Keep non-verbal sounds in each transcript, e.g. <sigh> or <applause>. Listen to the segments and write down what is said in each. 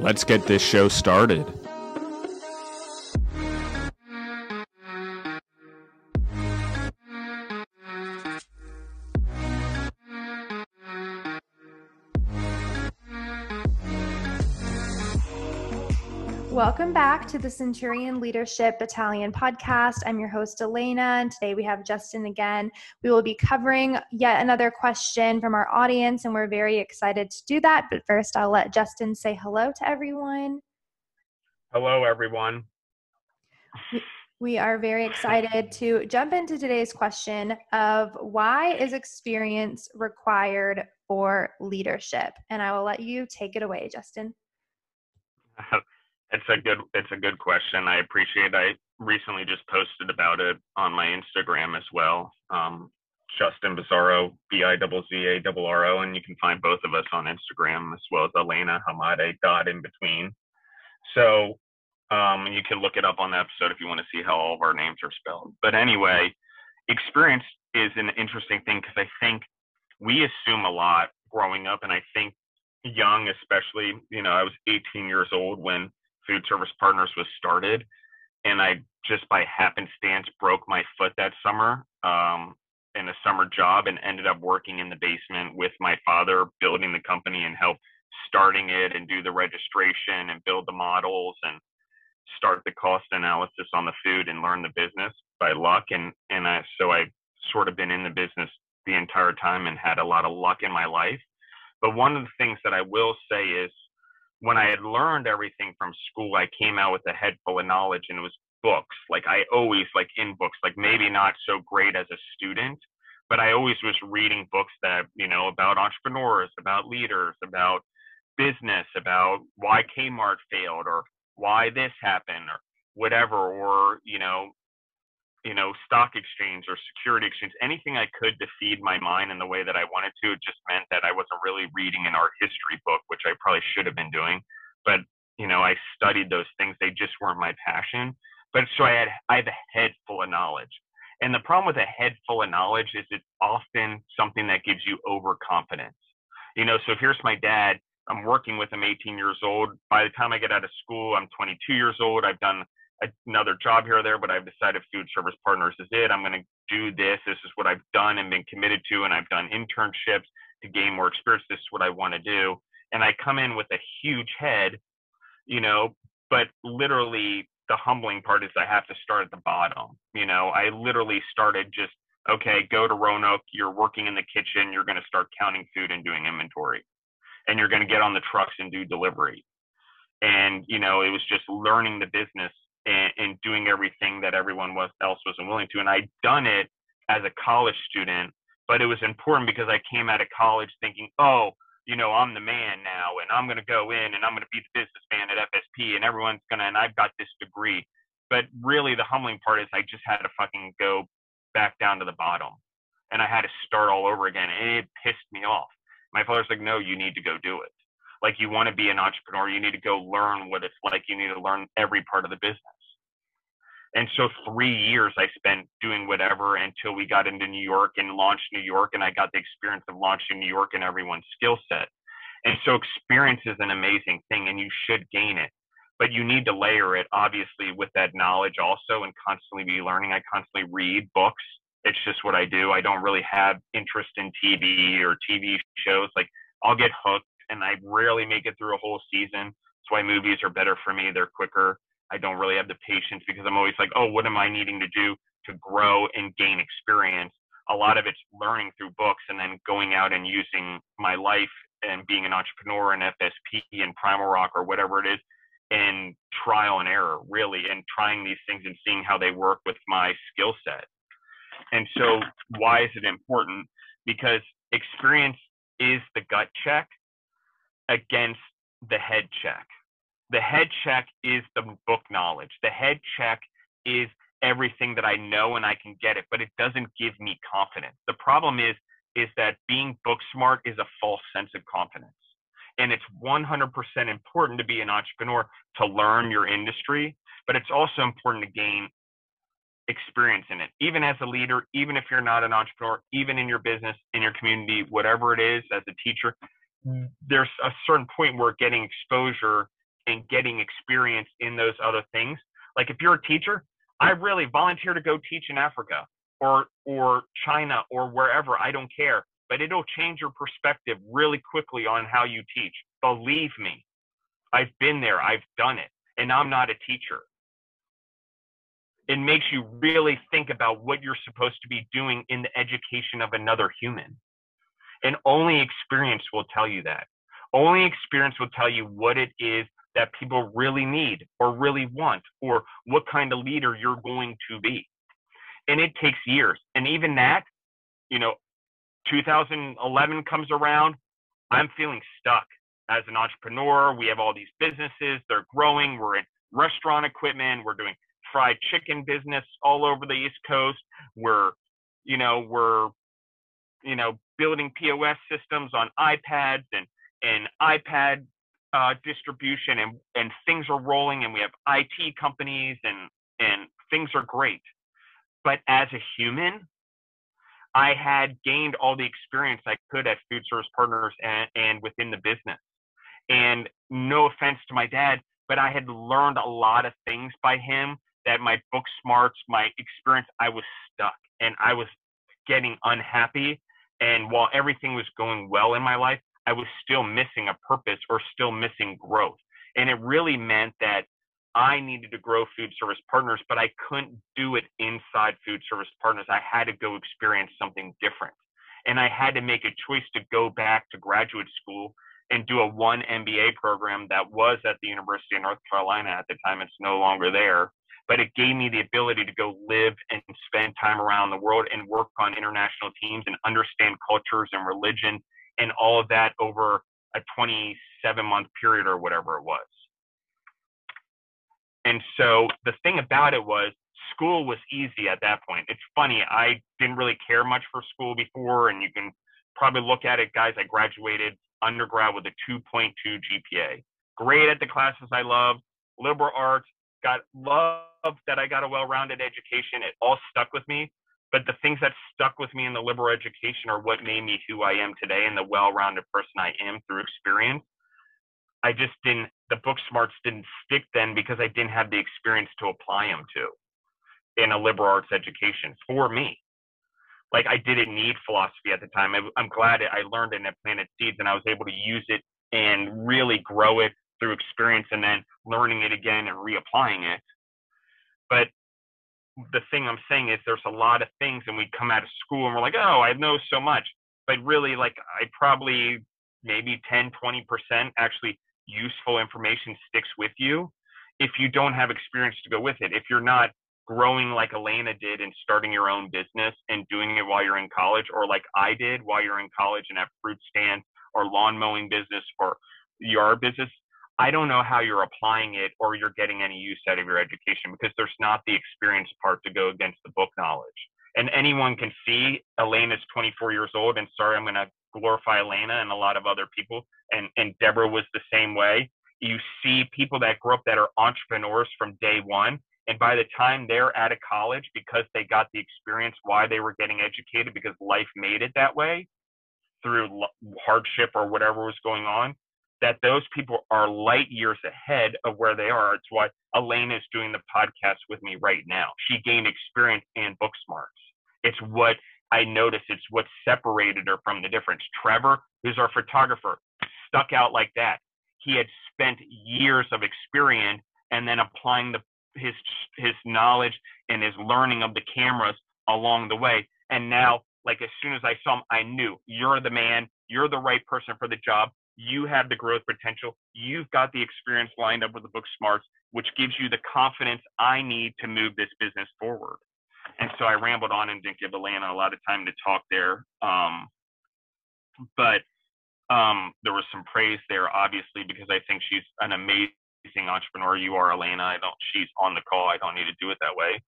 Let's get this show started. Welcome back to the Centurion Leadership Battalion podcast. I'm your host, Elena, and today we have Justin again. We will be covering yet another question from our audience, and we're very excited to do that. But first, I'll let Justin say hello to everyone. Hello, everyone. We are very excited to jump into today's question of why is experience required for leadership? And I will let you take it away, Justin. <laughs> It's a good it's a good question. I appreciate. I recently just posted about it on my Instagram as well. Um, Justin Bizzaro, B I Z Z A R O, and you can find both of us on Instagram as well as Elena Hamade dot in between. So um, you can look it up on the episode if you want to see how all of our names are spelled. But anyway, experience is an interesting thing because I think we assume a lot growing up, and I think young, especially, you know, I was 18 years old when Food Service Partners was started, and I just by happenstance broke my foot that summer um, in a summer job and ended up working in the basement with my father, building the company and help starting it and do the registration and build the models and start the cost analysis on the food and learn the business by luck and and I, so I sort of been in the business the entire time and had a lot of luck in my life. But one of the things that I will say is when I had learned everything from school, I came out with a head full of knowledge and it was books. Like I always like in books, like maybe not so great as a student, but I always was reading books that, you know, about entrepreneurs, about leaders, about business, about why Kmart failed or why this happened or whatever, or, you know, you know, stock exchange or security exchange, anything I could to feed my mind in the way that I wanted to. It just meant that I wasn't really reading an art history book, which I probably should have been doing. But, you know, I studied those things. They just weren't my passion. But so I had, I have a head full of knowledge. And the problem with a head full of knowledge is it's often something that gives you overconfidence. You know, so here's my dad. I'm working with him 18 years old. By the time I get out of school, I'm 22 years old. I've done another job here or there, but I've decided Food Service Partners is it. I'm going to do this. This is what I've done and been committed to, and I've done internships to gain more experience. This is what I want to do. And I come in with a huge head, you know, but literally the humbling part is I have to start at the bottom. You know, I literally started just, okay, go to Roanoke, you're working in the kitchen, you're going to start counting food and doing inventory. And you're going to get on the trucks and do delivery. And, you know, it was just learning the business and, and doing everything that everyone was, else wasn't willing to. And I'd done it as a college student, but it was important because I came out of college thinking, oh, you know, I'm the man now, and I'm going to go in and I'm going to be the businessman at FSP, and everyone's going to, and I've got this degree. But really, the humbling part is I just had to fucking go back down to the bottom, and I had to start all over again, and it pissed me off. My father's like, no, you need to go do it. Like, you want to be an entrepreneur, you need to go learn what it's like. You need to learn every part of the business. And so three years I spent doing whatever until we got into New York and launched New York, and I got the experience of launching New York and everyone's skill set. And so experience is an amazing thing, and you should gain it, but you need to layer it obviously with that knowledge also, and constantly be learning. I constantly read books. It's just what I do. I don't really have interest in TV or TV shows. Like I'll get hooked, and I rarely make it through a whole season. That's why movies are better for me. They're quicker I don't really have the patience because I'm always like, oh, what am I needing to do to grow and gain experience? A lot of it's learning through books and then going out and using my life and being an entrepreneur in FSP and Primal Rock or whatever it is and trial and error really and trying these things and seeing how they work with my skill set. And so why is it important? Because experience is the gut check against the head check The head check is the book knowledge. The head check is everything that I know and I can get it, but it doesn't give me confidence. The problem is is that being book smart is a false sense of confidence. And it's 100% important to be an entrepreneur to learn your industry, but it's also important to gain experience in it. Even as a leader, even if you're not an entrepreneur, even in your business, in your community, whatever it is, as a teacher, Mm. there's a certain point where getting exposure and getting experience in those other things. Like if you're a teacher, I really volunteer to go teach in Africa or or China or wherever, I don't care. But it'll change your perspective really quickly on how you teach. Believe me. I've been there, I've done it, and I'm not a teacher. It makes you really think about what you're supposed to be doing in the education of another human. And only experience will tell you that. Only experience will tell you what it is that people really need or really want or what kind of leader you're going to be. And it takes years. And even that, you know, 2011 comes around, I'm feeling stuck as an entrepreneur. We have all these businesses, they're growing. We're in restaurant equipment, we're doing fried chicken business all over the East Coast. We're, you know, we're, you know, building POS systems on iPads and and iPad uh, distribution, and and things are rolling, and we have IT companies, and and things are great. But as a human, I had gained all the experience I could at Food Service Partners and, and within the business. And no offense to my dad, but I had learned a lot of things by him that my book smarts, my experience, I was stuck and I was getting unhappy. And while everything was going well in my life, I was still missing a purpose or still missing growth. And it really meant that I needed to grow food service partners, but I couldn't do it inside food service partners. I had to go experience something different. And I had to make a choice to go back to graduate school and do a OneMBA program that was at the University of North Carolina at the time. It's no longer there, but it gave me the ability to go live and spend time around the world and work on international teams and understand cultures and religion and all of that over a 27 month period or whatever it was. And so the thing about it was school was easy at that point. It's funny, I didn't really care much for school before, and you can probably look at it, guys. I graduated undergrad with a 2.2 GPA. Great at the classes I loved, liberal arts, got love that I got a well-rounded education. It all stuck with me. But the things that stuck with me in the liberal education are what made me who I am today and the well-rounded person I am through experience. I just didn't, the book smarts didn't stick then because I didn't have the experience to apply them to in a liberal arts education for me. Like I didn't need philosophy at the time. I, am glad I learned it and planted seeds and I was able to use it and really grow it through experience and then learning it again and reapplying it. But the thing I'm saying is there's a lot of things and we come out of school and we're like, oh, I know so much. But really, like I probably maybe 10, 20% actually useful information sticks with you if you don't have experience to go with it. If you're not growing like Elena did and starting your own business and doing it while you're in college, or like I did while you're in college and have fruit stand or lawn mowing business or yard business, I don't know how you're applying it or you're getting any use out of your education because there's not the experience part to go against the book knowledge. And anyone can see Elena's 24 years old, and sorry, I'm going to glorify Elena and a lot of other people. And, and Deborah was the same way. You see people that grow up that are entrepreneurs from day one. And by the time they're out of college, because they got the experience why they were getting educated, because life made it that way through hardship or whatever was going on, that those people are light years ahead of where they are. It's why Elena is doing the podcast with me right now. She gained experience and book smarts. It's what I noticed it's what separated her from the difference. Trevor, who's our photographer, stuck out like that. He had spent years of experience and then applying the, his his knowledge and his learning of the cameras along the way. And now, like as soon as I saw him, I knew you're the man. You're the right person for the job. You have the growth potential. You've got the experience lined up with the book smarts, which gives you the confidence I need to move this business forward. And so I rambled on and didn't give Elena a lot of time to talk there. Um, but um, there was some praise there, obviously, because I think she's an amazing amazing entrepreneur you are, Elena. I don't. She's on the call. I don't need to do it that way.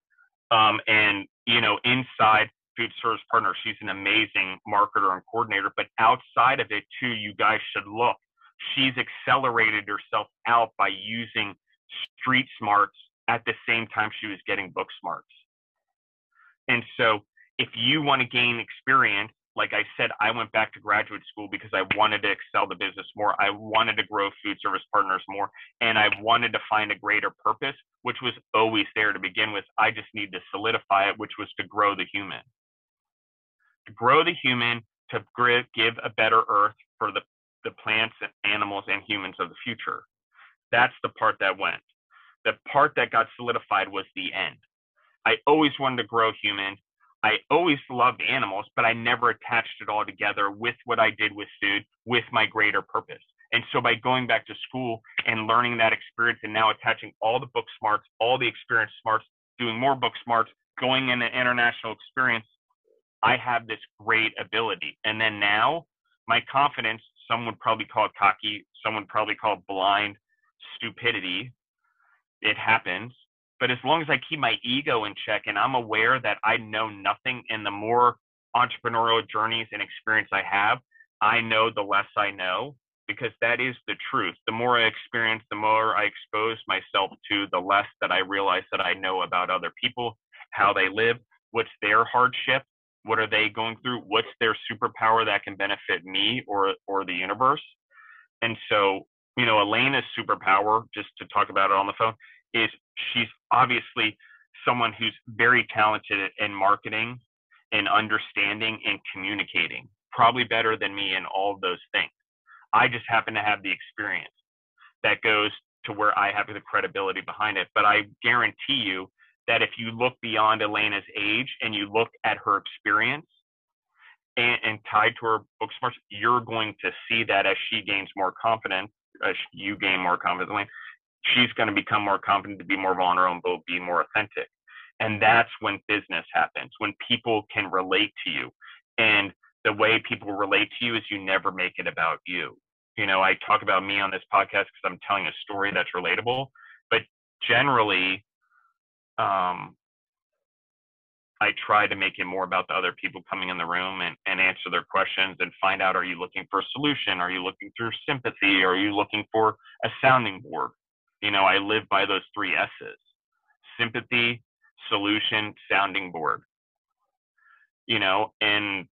Um, and you know, inside food service partner, she's an amazing marketer and coordinator. But outside of it too, you guys should look. She's accelerated herself out by using street smarts at the same time she was getting book smarts. And so, if you want to gain experience like I said, I went back to graduate school because I wanted to excel the business more. I wanted to grow food service partners more, and I wanted to find a greater purpose, which was always there to begin with. I just need to solidify it, which was to grow the human. To grow the human, to give a better earth for the, the plants, animals, and humans of the future. That's the part that went. The part that got solidified was the end. I always wanted to grow humans. I always loved animals, but I never attached it all together with what I did with food, with my greater purpose. And so by going back to school and learning that experience and now attaching all the book smarts, all the experience smarts, doing more book smarts, going in an international experience, I have this great ability. And then now my confidence, some would probably call it cocky, someone probably call it blind stupidity. It happens but as long as I keep my ego in check and I'm aware that I know nothing, and the more entrepreneurial journeys and experience I have, I know the less I know because that is the truth. The more I experience, the more I expose myself to, the less that I realize that I know about other people, how they live, what's their hardship, what are they going through, what's their superpower that can benefit me or or the universe. And so, you know, Elena's superpower, just to talk about it on the phone, is she's obviously someone who's very talented in marketing and understanding and communicating, probably better than me in all of those things. I just happen to have the experience that goes to where I have the credibility behind it. But I guarantee you that if you look beyond Elena's age and you look at her experience and, and tied to her book smarts, you're going to see that as she gains more confidence, as you gain more confidence, she's going to become more confident to be more vulnerable, be more authentic. And that's when business happens, when people can relate to you. And the way people relate to you is you never make it about you. You know, I talk about me on this podcast because I'm telling a story that's relatable, but generally, um, I try to make it more about the other people coming in the room and, and answer their questions and find out are you looking for a solution? Are you looking for sympathy? Are you looking for a sounding board? you know, I live by those three S's sympathy, solution, sounding board. You know, and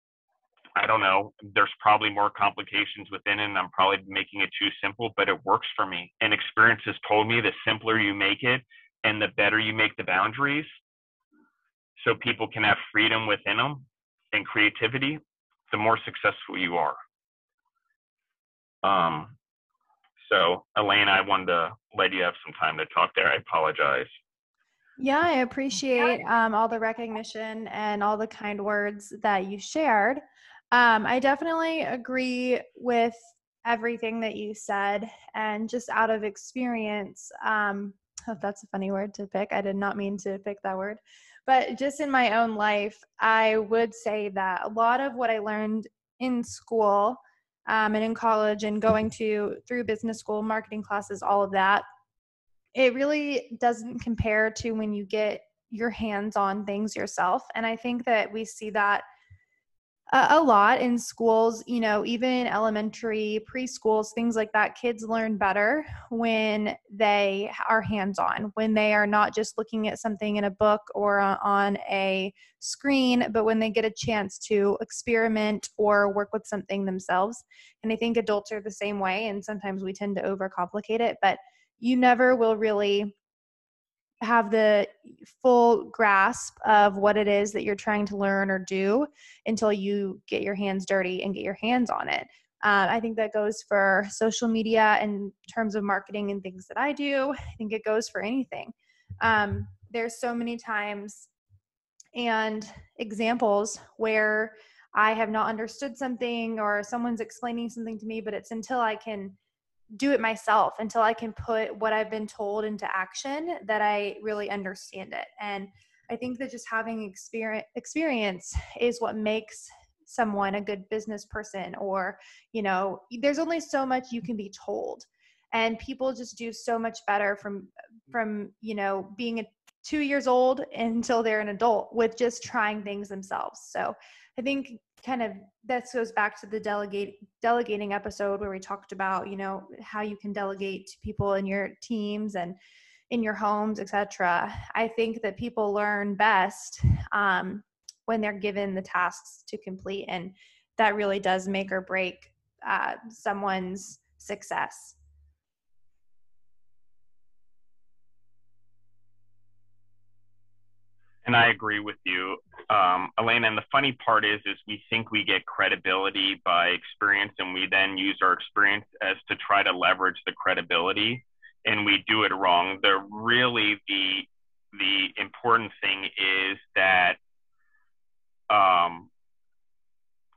I don't know, there's probably more complications within it, and I'm probably making it too simple, but it works for me. And experience has told me the simpler you make it and the better you make the boundaries so people can have freedom within them and creativity, the more successful you are. Um, so, Elaine, I wanted to let you have some time to talk there. I apologize. Yeah, I appreciate um, all the recognition and all the kind words that you shared. Um, I definitely agree with everything that you said, and just out of experience, um, <laughs> that's a funny word to pick. I did not mean to pick that word. But just in my own life, I would say that a lot of what I learned in school um, and in college and going to through business school, marketing classes, all of that, it really doesn't compare to when you get your hands on things yourself. And I think that we see that a, lot in schools, you know, even elementary, preschools, things like that. Kids learn better when they are hands on, when they are not just looking at something in a book or uh, on a screen, but when they get a chance to experiment or work with something themselves. And I think adults are the same way. And sometimes we tend to overcomplicate it, but you never will really have the full grasp of what it is that you're trying to learn or do until you get your hands dirty and get your hands on it. Uh, I think that goes for social media in terms of marketing and things that I do. I think it goes for anything. Um, there's so many times and examples where I have not understood something or someone's explaining something to me, but it's until I can do it myself until I can put what I've been told into action that I really understand it. And I think that just having experience experience is what makes someone a good business person or, you know, there's only so much you can be told. and people just do so much better from from you know being a two years old <laughs> until they're an adult with just trying things themselves so i think kind of this goes back to the delegate delegating episode where we talked about you know how you can delegate to people in your teams and in your homes etc i think that people learn best um, when they're given the tasks to complete and that really does make or break uh, someone's success And I agree with you, um, Elena. And the funny part is, is we think we get credibility by experience, and we then use our experience as to try to leverage the credibility, and we do it wrong. The really the the important thing is that um,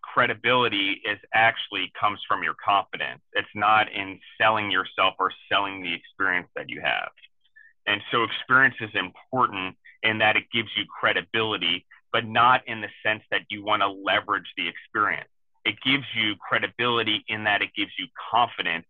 credibility is actually comes from your confidence. It's not in selling yourself or selling the experience that you have. And so experience is important in that it gives you credibility, but not in the sense that you want to leverage the experience. It gives you credibility in that it gives you confidence,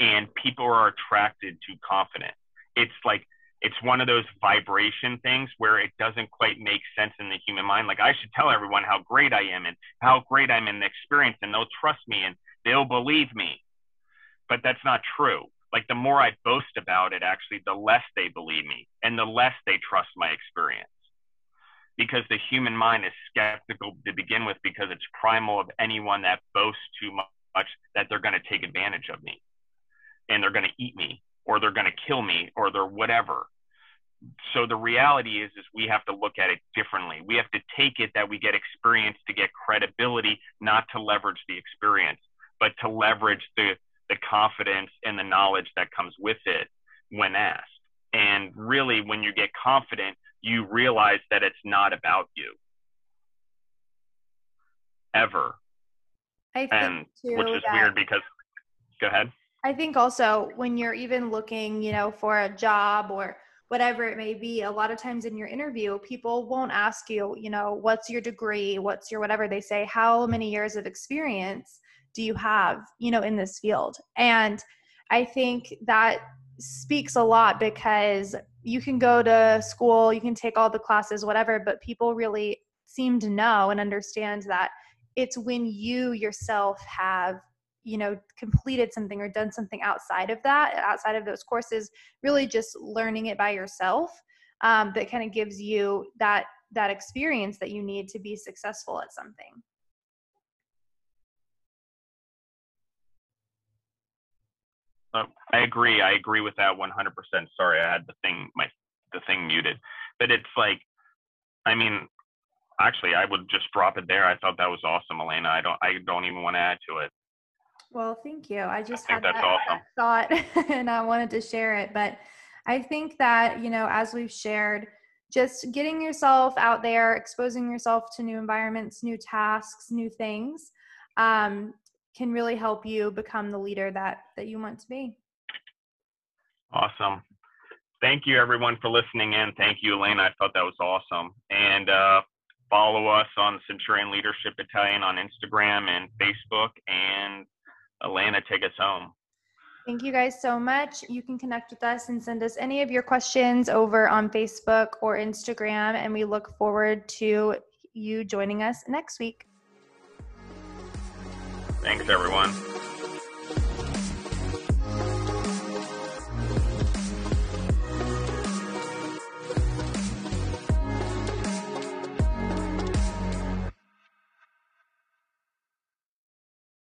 and people are attracted to confidence. It's like it's one of those vibration things where it doesn't quite make sense in the human mind. Like I should tell everyone how great I am and how great I'm in the experience, and they'll trust me and they'll believe me. But that's not true like the more I boast about it, actually, the less they believe me and the less they trust my experience. Because the human mind is skeptical to begin with because it's primal of anyone that boasts too much that they're going to take advantage of me and they're going to eat me or they're going to kill me or they're whatever. So the reality is is we have to look at it differently. We have to take it that we get experience to get credibility, not to leverage the experience, but to leverage the the confidence and the knowledge that comes with it when asked. And really, when you get confident, you realize that it's not about you ever. I think and too which is that, weird because go ahead. I think also when you're even looking, you know, for a job or whatever it may be, a lot of times in your interview, people won't ask you, you know, what's your degree, what's your whatever. They say, how many years of experience do you have you know in this field? And i think that speaks a lot because you can go to school you can take all the classes whatever but people really seem to know and understand that it's when you yourself have you know completed something or done something outside of that outside of those courses really just learning it by yourself um, that kind of gives you that that experience that you need to be successful at something Uh, I agree. I agree with that 100%. Sorry, I had the thing my the thing muted. But it's like, I mean, actually, I would just drop it there. I thought that was awesome, Elena. I don't I don't even want to add to it. Well, thank you. I just I had that, awesome. thought <laughs> and I wanted to share it. But I think that, you know, as we've shared, just getting yourself out there, exposing yourself to new environments, new tasks, new things, um, can really help you become the leader that that you want to be. Awesome. Thank you everyone for listening in. Thank you, Elena. I thought that was awesome. And uh, follow us on Centurion Leadership Battalion on Instagram and Facebook. And Elena, take us home. Thank you guys so much. You can connect with us and send us any of your questions over on Facebook or Instagram. And we look forward to you joining us next week. Thanks, everyone.